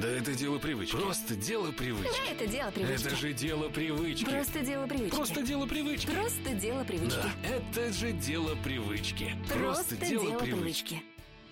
Да это дело привычки. Просто дело привычки. Это дело привычки. Это же дело привычки. Просто дело привычки. Просто дело привычки. Просто дело привычки. Да, это же дело привычки. Просто дело привычки.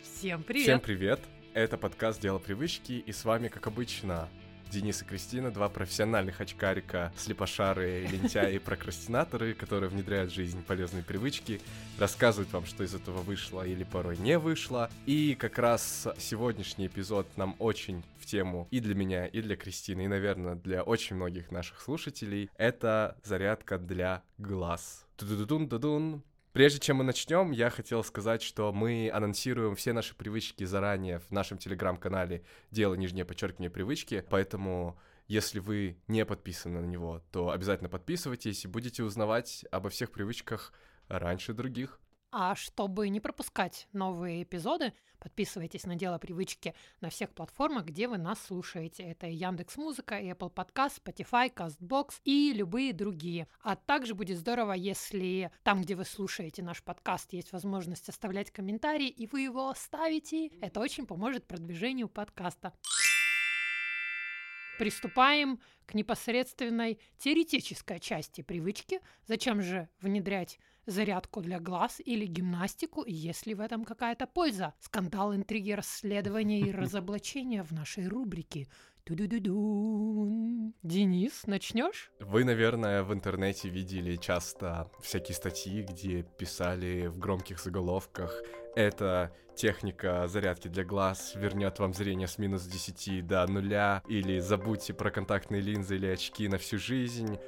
Всем привет! Всем привет! Это подкаст «Дело привычки» и с вами, как обычно, Денис и Кристина, два профессиональных очкарика, слепошары, лентяи и прокрастинаторы, которые внедряют в жизнь полезные привычки, рассказывают вам, что из этого вышло или порой не вышло. И как раз сегодняшний эпизод нам очень в тему и для меня, и для Кристины, и, наверное, для очень многих наших слушателей. Это зарядка для глаз. Ту-ду-дун-ду-дун. Прежде чем мы начнем, я хотел сказать, что мы анонсируем все наши привычки заранее в нашем телеграм-канале «Дело нижнее подчеркивание привычки», поэтому если вы не подписаны на него, то обязательно подписывайтесь и будете узнавать обо всех привычках раньше других. А чтобы не пропускать новые эпизоды, подписывайтесь на «Дело привычки» на всех платформах, где вы нас слушаете. Это Яндекс Музыка, Apple Podcast, Spotify, CastBox и любые другие. А также будет здорово, если там, где вы слушаете наш подкаст, есть возможность оставлять комментарий, и вы его оставите. Это очень поможет продвижению подкаста. Приступаем к непосредственной теоретической части привычки. Зачем же внедрять зарядку для глаз или гимнастику, если в этом какая-то польза? Скандал, интриги, расследования и разоблачения в нашей рубрике. Денис, начнешь? Вы, наверное, в интернете видели часто всякие статьи, где писали в громких заголовках эта техника зарядки для глаз вернет вам зрение с минус 10 до нуля, или забудьте про контактные линзы или очки на всю жизнь,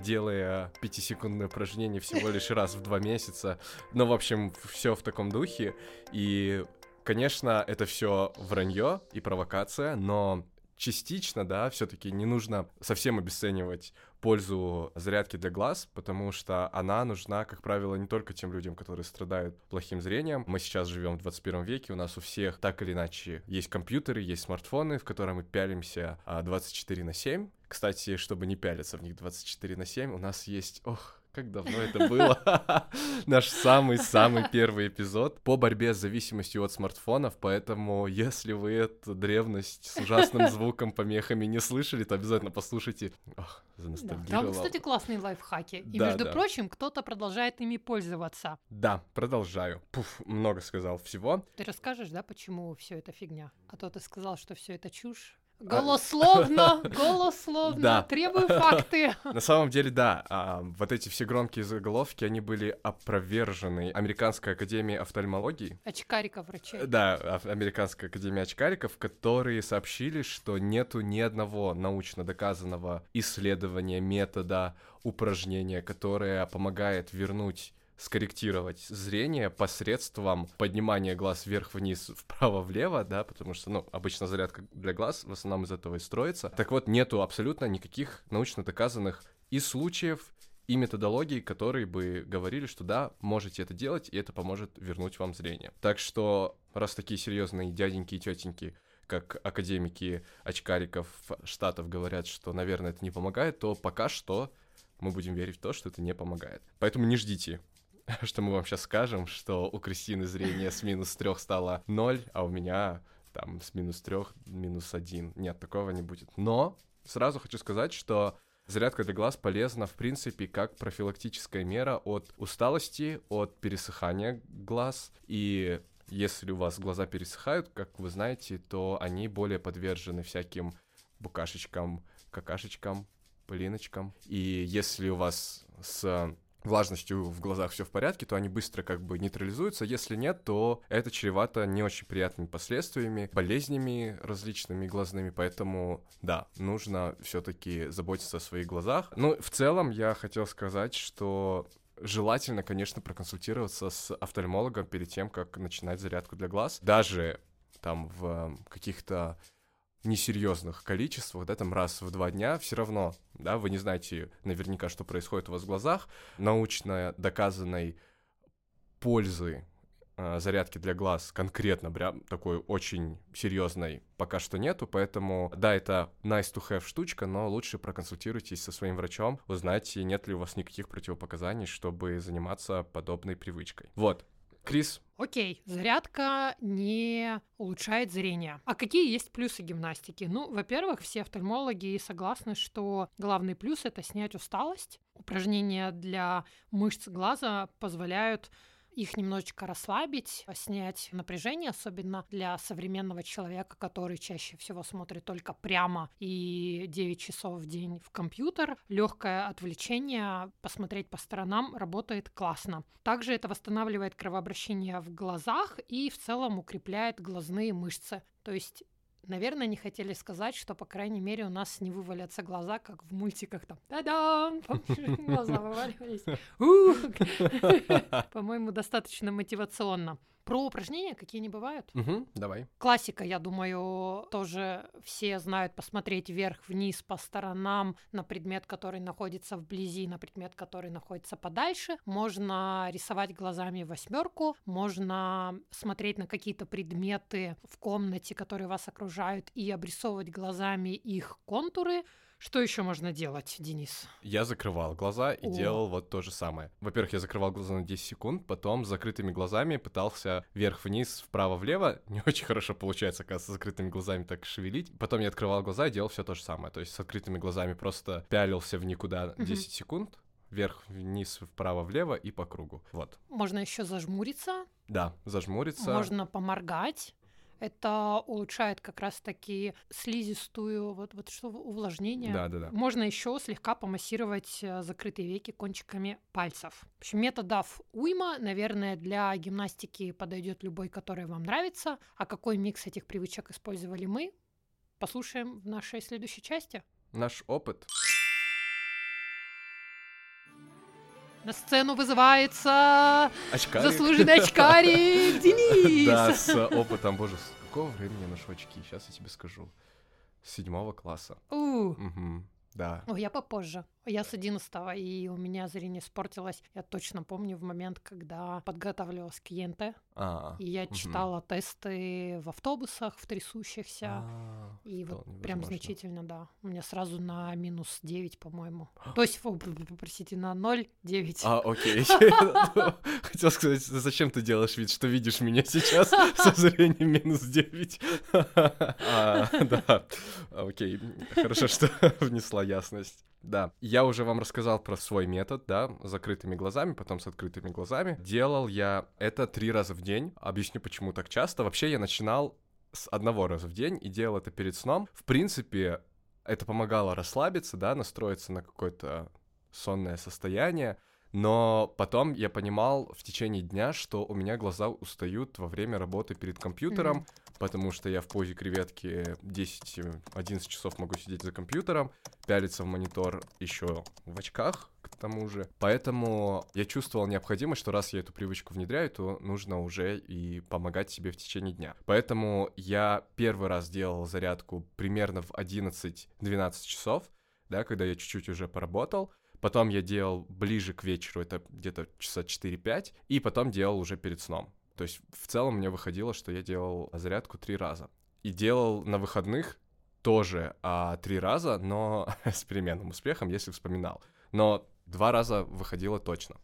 делая пятисекундное упражнение всего лишь раз в два месяца. Ну, в общем, все в таком духе. И, конечно, это все вранье и провокация, но частично, да, все-таки не нужно совсем обесценивать пользу зарядки для глаз, потому что она нужна, как правило, не только тем людям, которые страдают плохим зрением. Мы сейчас живем в 21 веке, у нас у всех так или иначе есть компьютеры, есть смартфоны, в которые мы пялимся 24 а, на 7. Кстати, чтобы не пялиться в них 24 на 7, у нас есть... Ох, как давно это было? Наш самый-самый первый эпизод по борьбе с зависимостью от смартфонов, поэтому если вы эту древность с ужасным звуком, помехами не слышали, то обязательно послушайте. Ох, заностальгировал. Там, кстати, классные лайфхаки. И, Да, между да. прочим, кто-то продолжает ими пользоваться. Да, продолжаю. Пуф, много сказал всего. Ты расскажешь, да, почему все это фигня? А то ты сказал, что все это чушь. А, Голословно, голословно, Да. требую факты. На самом деле, да, а, вот эти все громкие заголовки, они были опровержены Американской академией офтальмологии. Очкарика врачей. Да, Американская академия очкариков, которые сообщили, что нету ни одного научно доказанного исследования, метода, упражнения, которое помогает вернуть скорректировать зрение посредством поднимания глаз вверх-вниз, вправо-влево, да, потому что, ну, обычно зарядка для глаз в основном из этого и строится. Так вот, нету абсолютно никаких научно доказанных и случаев, и методологий, которые бы говорили, что да, можете это делать, и это поможет вернуть вам зрение. Так что, раз такие серьезные дяденьки и тетеньки, как академики очкариков штатов говорят, что, наверное, это не помогает, то пока что мы будем верить в то, что это не помогает. Поэтому не ждите, что мы вам сейчас скажем, что у Кристины зрение с минус трех стало 0, а у меня там с минус трех минус один. Нет, такого не будет. Но сразу хочу сказать, что зарядка для глаз полезна, в принципе, как профилактическая мера от усталости, от пересыхания глаз. И если у вас глаза пересыхают, как вы знаете, то они более подвержены всяким букашечкам, какашечкам, пылиночкам. И если у вас с влажностью в глазах все в порядке, то они быстро как бы нейтрализуются. Если нет, то это чревато не очень приятными последствиями, болезнями различными глазными. Поэтому, да, нужно все-таки заботиться о своих глазах. Ну, в целом, я хотел сказать, что желательно, конечно, проконсультироваться с офтальмологом перед тем, как начинать зарядку для глаз. Даже там в каких-то несерьезных количествах, да, там раз в два дня, все равно, да, вы не знаете наверняка, что происходит у вас в глазах, научно доказанной пользы э, зарядки для глаз конкретно прям такой очень серьезной пока что нету, поэтому да, это nice to have штучка, но лучше проконсультируйтесь со своим врачом, узнайте, нет ли у вас никаких противопоказаний, чтобы заниматься подобной привычкой. Вот. Крис, Окей, зарядка не улучшает зрение. А какие есть плюсы гимнастики? Ну, во-первых, все офтальмологи согласны, что главный плюс это снять усталость. Упражнения для мышц глаза позволяют их немножечко расслабить, снять напряжение, особенно для современного человека, который чаще всего смотрит только прямо и 9 часов в день в компьютер. Легкое отвлечение, посмотреть по сторонам работает классно. Также это восстанавливает кровообращение в глазах и в целом укрепляет глазные мышцы. То есть Наверное, не хотели сказать, что, по крайней мере, у нас не вывалятся глаза, как в мультиках там. Та-дам! Глаза вываливались. По-моему, достаточно мотивационно. Про упражнения какие не бывают? Мгм, давай. Классика, я думаю, тоже все знают посмотреть вверх-вниз по сторонам на предмет, который находится вблизи, на предмет, который находится подальше. Можно рисовать глазами восьмерку, можно смотреть на какие-то предметы в комнате, которые вас окружают, и обрисовывать глазами их контуры. Что еще можно делать, Денис? Я закрывал глаза и О. делал вот то же самое. Во-первых, я закрывал глаза на 10 секунд, потом с закрытыми глазами пытался вверх-вниз, вправо-влево. Не очень хорошо получается, оказывается, с закрытыми глазами так шевелить. Потом я открывал глаза и делал все то же самое. То есть с открытыми глазами просто пялился в никуда Мгм. 10 секунд, вверх-вниз, вправо-влево и по кругу. Вот. Можно еще зажмуриться, Да, зажмуриться. можно поморгать. Это улучшает как раз-таки слизистую, вот, вот что, увлажнение. Да-да-да. Можно еще слегка помассировать э, закрытые веки кончиками пальцев. В общем, методов уйма, наверное, для гимнастики подойдет любой, который вам нравится. А какой микс этих привычек использовали мы, послушаем в нашей следующей части. Наш опыт. На сцену вызывается Очкарик. заслуженный очкарик Денис. Да, с опытом, боже, с какого времени я ношу очки? Сейчас я тебе скажу. С седьмого класса. У, Да. Ой, я попозже. Я с 11 и у меня зрение испортилось. Я точно помню в момент, когда подготавливалась к ЕНТ, А, и я читала тесты в автобусах, в трясущихся. а, И вот прям значительно, да. У меня сразу на минус 9, по-моему. То есть, простите, на 0,9. А, окей. Хотел сказать, зачем ты делаешь вид, что видишь меня сейчас со зрением минус 9? А, Да, окей. Хорошо, что внесла ясность. Да, я уже вам рассказал про свой метод, да, с закрытыми глазами, потом с открытыми глазами. Делал я это три раза в день. Объясню, почему так часто. Вообще я начинал с одного раза в день и делал это перед сном. В принципе, это помогало расслабиться, да, настроиться на какое-то сонное состояние. Но потом я понимал в течение дня, что у меня глаза устают во время работы перед компьютером, Мгм. Потому что я в позе креветки 10-11 часов могу сидеть за компьютером, пялиться в монитор еще в очках, к тому же. Поэтому я чувствовал необходимость, что раз я эту привычку внедряю, то нужно уже и помогать себе в течение дня. Поэтому я первый раз делал зарядку примерно в 11-12 часов, да, когда я чуть-чуть уже поработал. Потом я делал ближе к вечеру, это где-то часа 4-5, и потом делал уже перед сном. То есть в целом мне выходило, что я делал зарядку три раза. И делал на выходных тоже а, три раза, но с переменным успехом, если вспоминал. Но два раза выходило точно.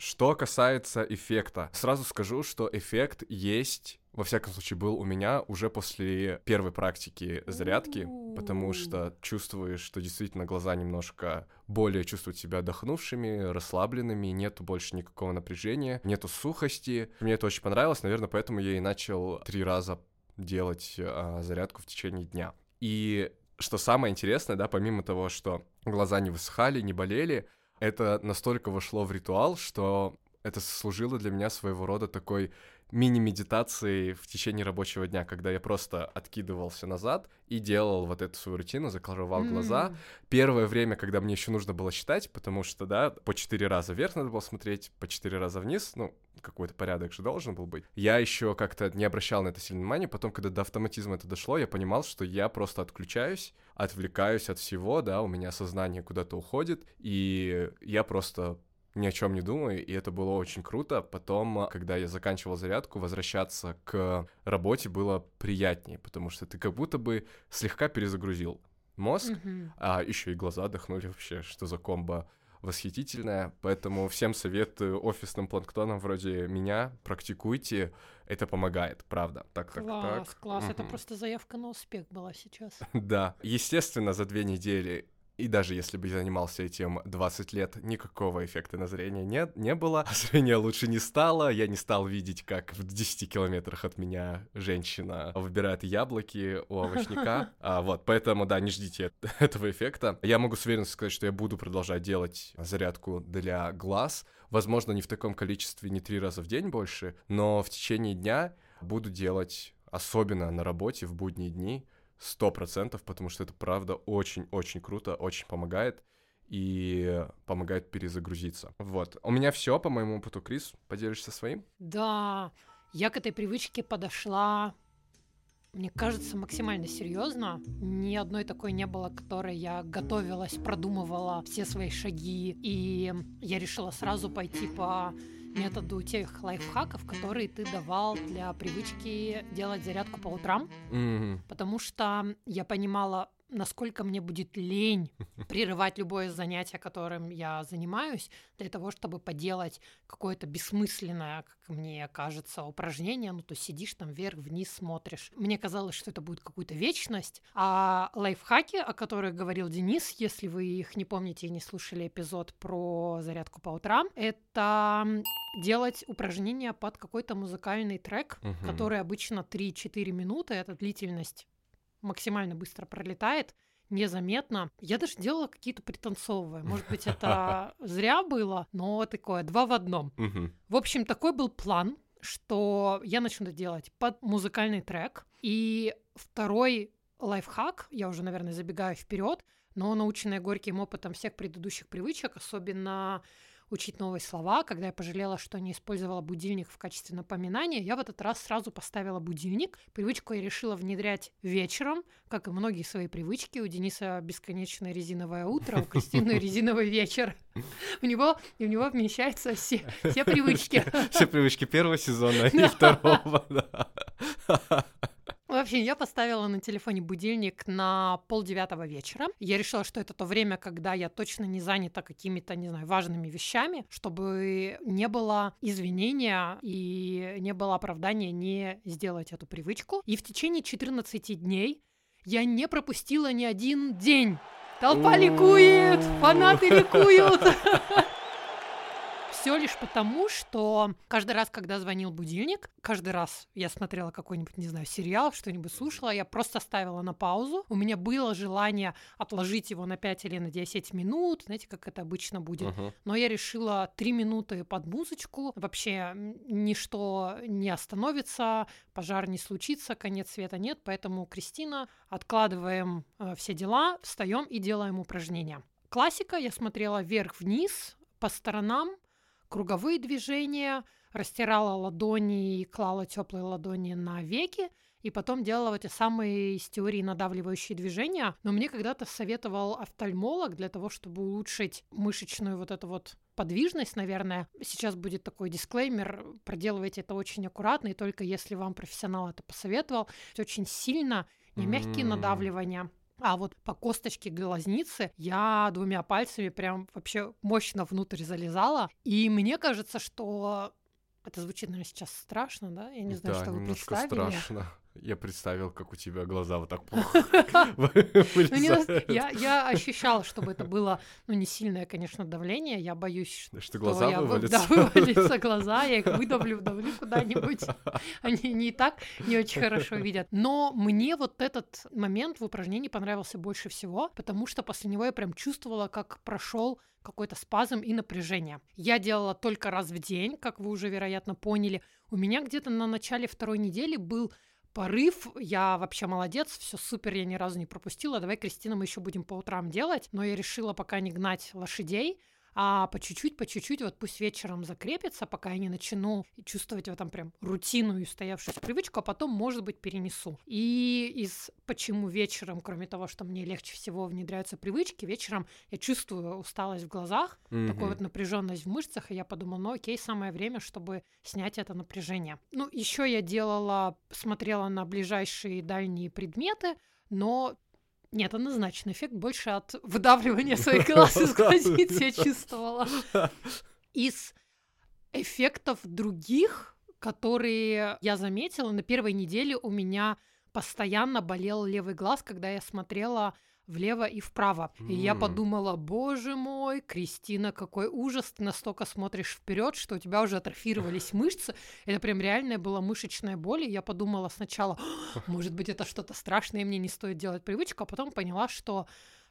Что касается эффекта, сразу скажу, что эффект есть, во всяком случае, был у меня уже после первой практики зарядки, потому что чувствуешь, что действительно глаза немножко более чувствуют себя отдохнувшими, расслабленными, нету больше никакого напряжения, нету сухости. Мне это очень понравилось, наверное, поэтому я и начал три раза делать а, зарядку в течение дня. И что самое интересное, да, помимо того, что глаза не высыхали, не болели, это настолько вошло в ритуал, что это служило для меня своего рода такой мини-медитацией в течение рабочего дня, когда я просто откидывался назад и делал вот эту свою рутину, закрывал глаза. М, Первое время, когда мне еще нужно было считать, потому что, да, по четыре раза вверх надо было смотреть, по четыре раза вниз, ну, какой-то порядок же должен был быть. Я еще как-то не обращал на это сильно внимания, потом, когда до автоматизма это дошло, я понимал, что я просто отключаюсь, отвлекаюсь от всего, да, у меня сознание куда-то уходит, и я просто ни о чем не думаю, и это было очень круто. Потом, когда я заканчивал зарядку, возвращаться к работе было приятнее, потому что ты как будто бы слегка перезагрузил мозг, мгм. а еще и глаза отдохнули вообще, что за комбо восхитительная. Поэтому всем советую офисным планктоном вроде меня, практикуйте, это помогает, правда. Так, так, Класс, так. класс. Это Мгм. просто заявка на успех была сейчас. Да, естественно, за две недели и даже если бы я занимался этим 20 лет, никакого эффекта на зрение не, не было. Зрение лучше не стало, я не стал видеть, как в 10 километрах от меня женщина выбирает яблоки у овощника. А, вот, поэтому, да, не ждите этого эффекта. Я могу с уверенностью сказать, что я буду продолжать делать зарядку для глаз. Возможно, не в таком количестве, не три раза в день больше, но в течение дня буду делать, особенно на работе в будние дни, сто процентов, потому что это правда очень-очень круто, очень помогает и помогает перезагрузиться. Вот. У меня все по моему опыту, Крис. Поделишься своим? Да, я к этой привычке подошла, мне кажется, максимально серьезно. Ни одной такой не было, которой я готовилась, продумывала все свои шаги, и я решила сразу пойти по методу тех лайфхаков, которые ты давал для привычки делать зарядку по утрам, Мгм. потому что я понимала, насколько мне будет лень прерывать любое занятие, которым я занимаюсь, для того, чтобы поделать какое-то бессмысленное, как мне кажется, упражнение. Ну, то сидишь там вверх-вниз смотришь. Мне казалось, что это будет какую-то вечность. А лайфхаки, о которых говорил Денис, если вы их не помните и не слушали эпизод про зарядку по утрам, это делать упражнения под какой-то музыкальный трек, Мгм. который обычно 3-4 минуты, это длительность максимально быстро пролетает, незаметно. Я даже делала какие-то пританцовывая. Может быть, это зря было, но такое два в одном. В общем, такой был план, что я начну делать под музыкальный трек. И второй лайфхак, я уже, наверное, забегаю вперед, но наученная горьким опытом всех предыдущих привычек, особенно учить новые слова, когда я пожалела, что не использовала будильник в качестве напоминания, я в этот раз сразу поставила будильник. Привычку я решила внедрять вечером, как и многие свои привычки. У Дениса бесконечное резиновое утро, у Кристины резиновый вечер. У него, и у него вмещаются все, все привычки. Все привычки первого сезона и второго, да. В общем, я поставила на телефоне будильник на полдевятого вечера. Я решила, что это то время, когда я точно не занята какими-то, не знаю, важными вещами, чтобы не было извинения и не было оправдания не сделать эту привычку. И в течение 14 дней я не пропустила ни один день. Толпа ликует, фанаты ликуют. Все лишь потому, что каждый раз, когда звонил будильник, каждый раз я смотрела какой-нибудь, не знаю, сериал, что-нибудь слушала, я просто ставила на паузу. У меня было желание отложить его на 5 или на 10 минут, знаете, как это обычно будет. Мгм. Но я решила 3 минуты под музычку. Вообще ничто не остановится, пожар не случится, конец света нет. Поэтому, Кристина, откладываем э, все дела, встаем и делаем упражнения. Классика, я смотрела вверх-вниз, по сторонам, круговые движения, растирала ладони и клала теплые ладони на веки, и потом делала эти самые из теории надавливающие движения. Но мне когда-то советовал офтальмолог для того, чтобы улучшить мышечную вот эту вот подвижность, наверное. Сейчас будет такой дисклеймер, проделывайте это очень аккуратно, и только если вам профессионал это посоветовал. Очень сильно, не мягкие М. надавливания, а вот по косточке глазницы я двумя пальцами прям вообще мощно внутрь залезала. И мне кажется, что это звучит, наверное, сейчас страшно, да? Я не знаю, Да, что вы немножко представили. страшно. Я представил, как у тебя глаза вот так Ну, нас- вылезают. я, ощущала, чтобы это было, ну, не сильное, конечно, давление. Я боюсь, Что глаза вывалятся. Вывалятся глаза, я их выдавлю, вдавлю куда-нибудь. Они не так не очень хорошо видят. Но мне вот этот момент в упражнении понравился больше всего, потому что после него я прям чувствовала, как прошел какой-то спазм и напряжение. Я делала только раз в день, как вы уже, вероятно, поняли. У меня где-то на начале второй недели был порыв, я вообще молодец, все супер, я ни разу не пропустила. Давай, Кристина, мы еще будем по утрам делать. Но я решила пока не гнать лошадей, а по чуть-чуть, по чуть-чуть, вот пусть вечером закрепится, пока я не начну чувствовать в этом прям рутину и устоявшуюся привычку, а потом, может быть, перенесу. И из почему вечером, кроме того, что мне легче всего внедряются привычки, вечером я чувствую усталость в глазах, такую Мгм. вот напряженность в мышцах, и я подумала, ну окей, самое время, чтобы снять это напряжение. Ну, еще я делала, смотрела на ближайшие дальние предметы, но Нет, однозначно, эффект больше от выдавливания своих глаз из глазниц я чувствовала. Из эффектов других, которые я заметила, на первой неделе у меня постоянно болел левый глаз, когда я смотрела влево и вправо. И я подумала, боже мой, Кристина, какой ужас, ты настолько смотришь вперед, что у тебя уже атрофировались мышцы. Это прям реальная была мышечная боль. И я подумала сначала, может быть, это что-то страшное, и мне не стоит делать привычку, а потом поняла, что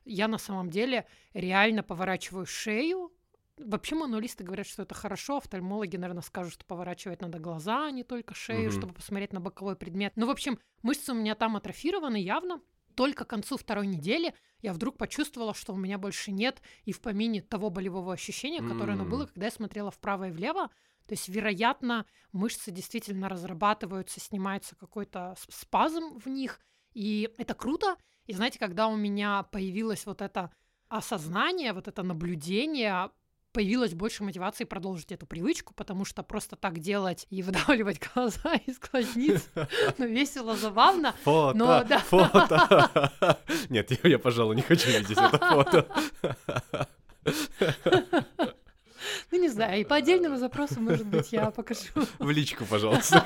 я на самом деле реально поворачиваю шею. Вообще мануалисты говорят, что это хорошо, офтальмологи, наверное, скажут, что поворачивать надо глаза, а не только шею, Мгм. чтобы посмотреть на боковой предмет. Ну, в общем, мышцы у меня там атрофированы явно. Только к концу второй недели я вдруг почувствовала, что у меня больше нет и в помине того болевого ощущения, которое оно М. было, когда я смотрела вправо и влево. То есть, вероятно, мышцы действительно разрабатываются, снимается какой-то спазм в них, и это круто. И знаете, когда у меня появилось вот это осознание, вот это наблюдение, появилось больше мотивации продолжить эту привычку, потому что просто так делать и выдавливать глаза из глазниц, ну, весело, забавно. Фото, Но, да. фото. Нет, я, я, пожалуй, не хочу видеть это фото. Ну, не знаю, и по отдельному запросу, может быть, я покажу. В личку, пожалуйста.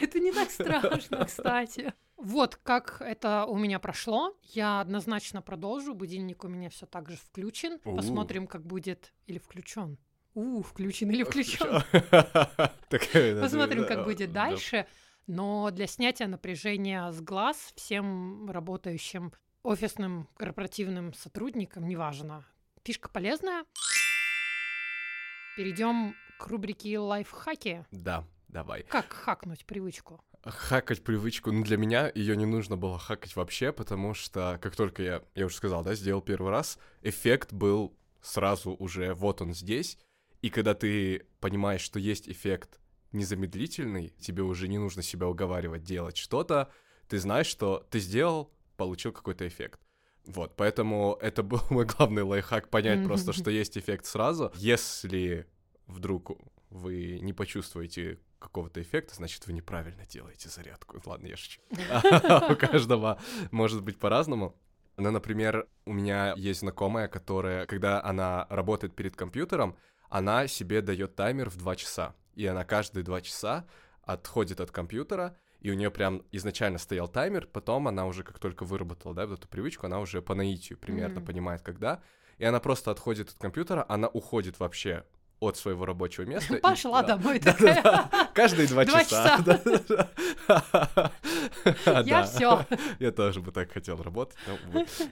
Это не так страшно, кстати. Вот как это у меня прошло. Я однозначно продолжу. Будильник у меня все так же включен. У. Посмотрим, как будет. Или включен. У, включен или включен. Такая, Посмотрим, как будет да. дальше. Но для снятия напряжения с глаз всем работающим офисным корпоративным сотрудникам, неважно, фишка полезная. Перейдем к рубрике лайфхаки. Да, давай. Как хакнуть привычку? Хакать привычку, ну для меня ее не нужно было хакать вообще, потому что как только я, я уже сказал, да, сделал первый раз, эффект был сразу уже вот он здесь, и когда ты понимаешь, что есть эффект незамедлительный, тебе уже не нужно себя уговаривать делать что-то, ты знаешь, что ты сделал, получил какой-то эффект. Вот, поэтому это был мой главный лайфхак, понять просто, что есть эффект сразу. Если вдруг вы не почувствуете какого-то эффекта, значит, вы неправильно делаете зарядку. Ладно, я шучу. У каждого может быть по-разному. Ну, например, у меня есть знакомая, которая, когда она работает перед компьютером, она себе дает таймер в 2 часа. И она каждые 2 часа отходит от компьютера, и у нее прям изначально стоял таймер, потом она уже как только выработала, да, вот эту привычку, она уже по наитию примерно Мгм. понимает, когда, и она просто отходит от компьютера, она уходит вообще от своего рабочего места. и- Пошла да. домой такая. Да-да-да. Каждые два часа. Я Да. все. Я тоже бы так хотел работать.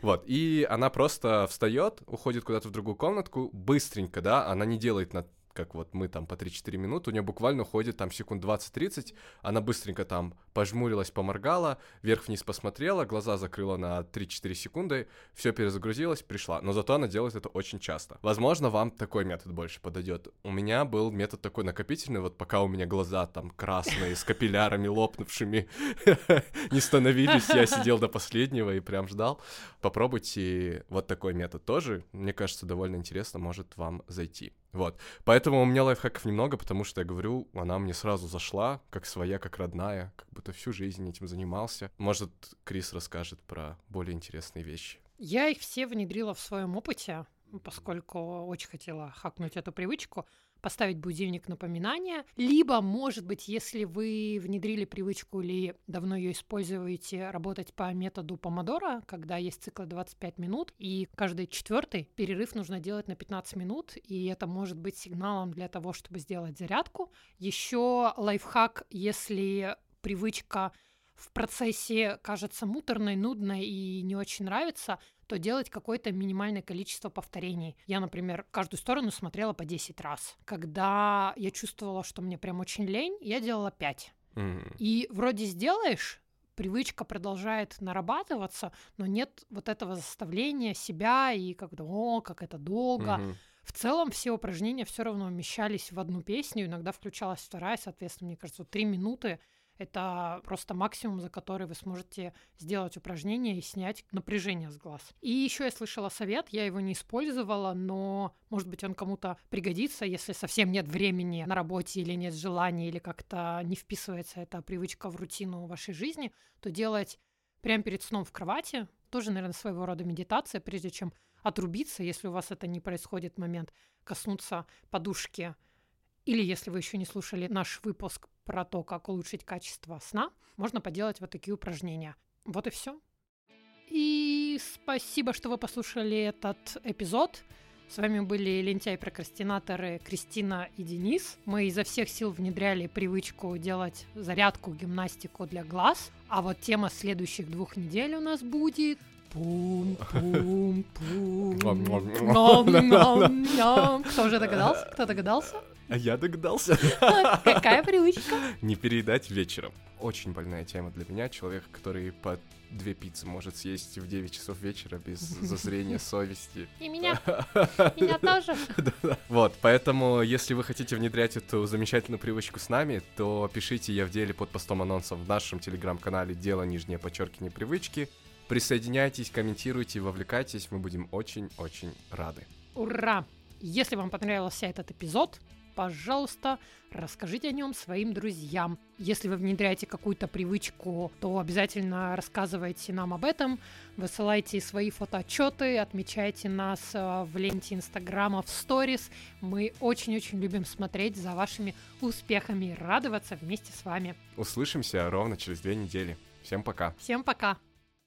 Вот. И она просто встает, уходит куда-то в другую комнатку, быстренько, да, она не делает на как вот мы там по 3-4 минуты, у нее буквально уходит там секунд 20-30, она быстренько там пожмурилась, поморгала, вверх-вниз посмотрела, глаза закрыла на 3-4 секунды, все перезагрузилось, пришла. Но зато она делает это очень часто. Возможно, вам такой метод больше подойдет. У меня был метод такой накопительный, вот пока у меня глаза там красные, с капиллярами лопнувшими, не становились, я сидел до последнего и прям ждал. Попробуйте вот такой метод тоже. Мне кажется, довольно интересно, может вам зайти. Вот. Поэтому у меня лайфхаков немного, потому что я говорю, она мне сразу зашла, как своя, как родная, как будто всю жизнь этим занимался. Может, Крис расскажет про более интересные вещи. Я их все внедрила в своем опыте, поскольку очень хотела хакнуть эту привычку, поставить будильник напоминания. Либо, может быть, если вы внедрили привычку или давно ее используете, работать по методу помодора, когда есть цикл 25 минут, и каждый четвертый перерыв нужно делать на 15 минут, и это может быть сигналом для того, чтобы сделать зарядку. Еще лайфхак, если привычка в процессе кажется муторной, нудной и не очень нравится, то делать какое-то минимальное количество повторений. Я, например, каждую сторону смотрела по 10 раз. Когда я чувствовала, что мне прям очень лень, я делала 5. М, И вроде сделаешь, привычка продолжает нарабатываться, но нет вот этого заставления себя и как-то, о, как это долго. мгм. В целом все упражнения все равно вмещались в одну песню, иногда включалась вторая, соответственно, мне кажется, три минуты это просто максимум, за который вы сможете сделать упражнение и снять напряжение с глаз. И еще я слышала совет, я его не использовала, но, может быть, он кому-то пригодится, если совсем нет времени на работе или нет желания, или как-то не вписывается эта привычка в рутину вашей жизни, то делать прямо перед сном в кровати тоже, наверное, своего рода медитация, прежде чем отрубиться, если у вас это не происходит момент, коснуться подушки. Или если вы еще не слушали наш выпуск про то, как улучшить качество сна, можно поделать вот такие упражнения. Вот и все. И спасибо, что вы послушали этот эпизод. С вами были лентяй-прокрастинаторы Кристина и Денис. Мы изо всех сил внедряли привычку делать зарядку, гимнастику для глаз. А вот тема следующих двух недель у нас будет пум пум пум. Кто же догадался? Кто догадался? А я догадался. Какая привычка? Не переедать вечером. Очень больная тема для меня. Человек, который по две пиццы может съесть в 9 часов вечера без зазрения совести. И меня. Меня тоже. Вот, поэтому, если вы хотите внедрять эту замечательную привычку с нами, то пишите «Я в деле» под постом анонсом в нашем телеграм-канале «Дело нижнее подчеркивание привычки». Присоединяйтесь, комментируйте, вовлекайтесь, мы будем очень-очень рады. Ура! Если вам понравился этот эпизод, пожалуйста, расскажите о нем своим друзьям. Если вы внедряете какую-то привычку, то обязательно рассказывайте нам об этом, высылайте свои фотоотчеты, отмечайте нас э, в ленте Инстаграма, в сторис. Мы очень-очень любим смотреть за вашими успехами и радоваться вместе с вами. Услышимся ровно через две недели. Всем пока. Всем пока!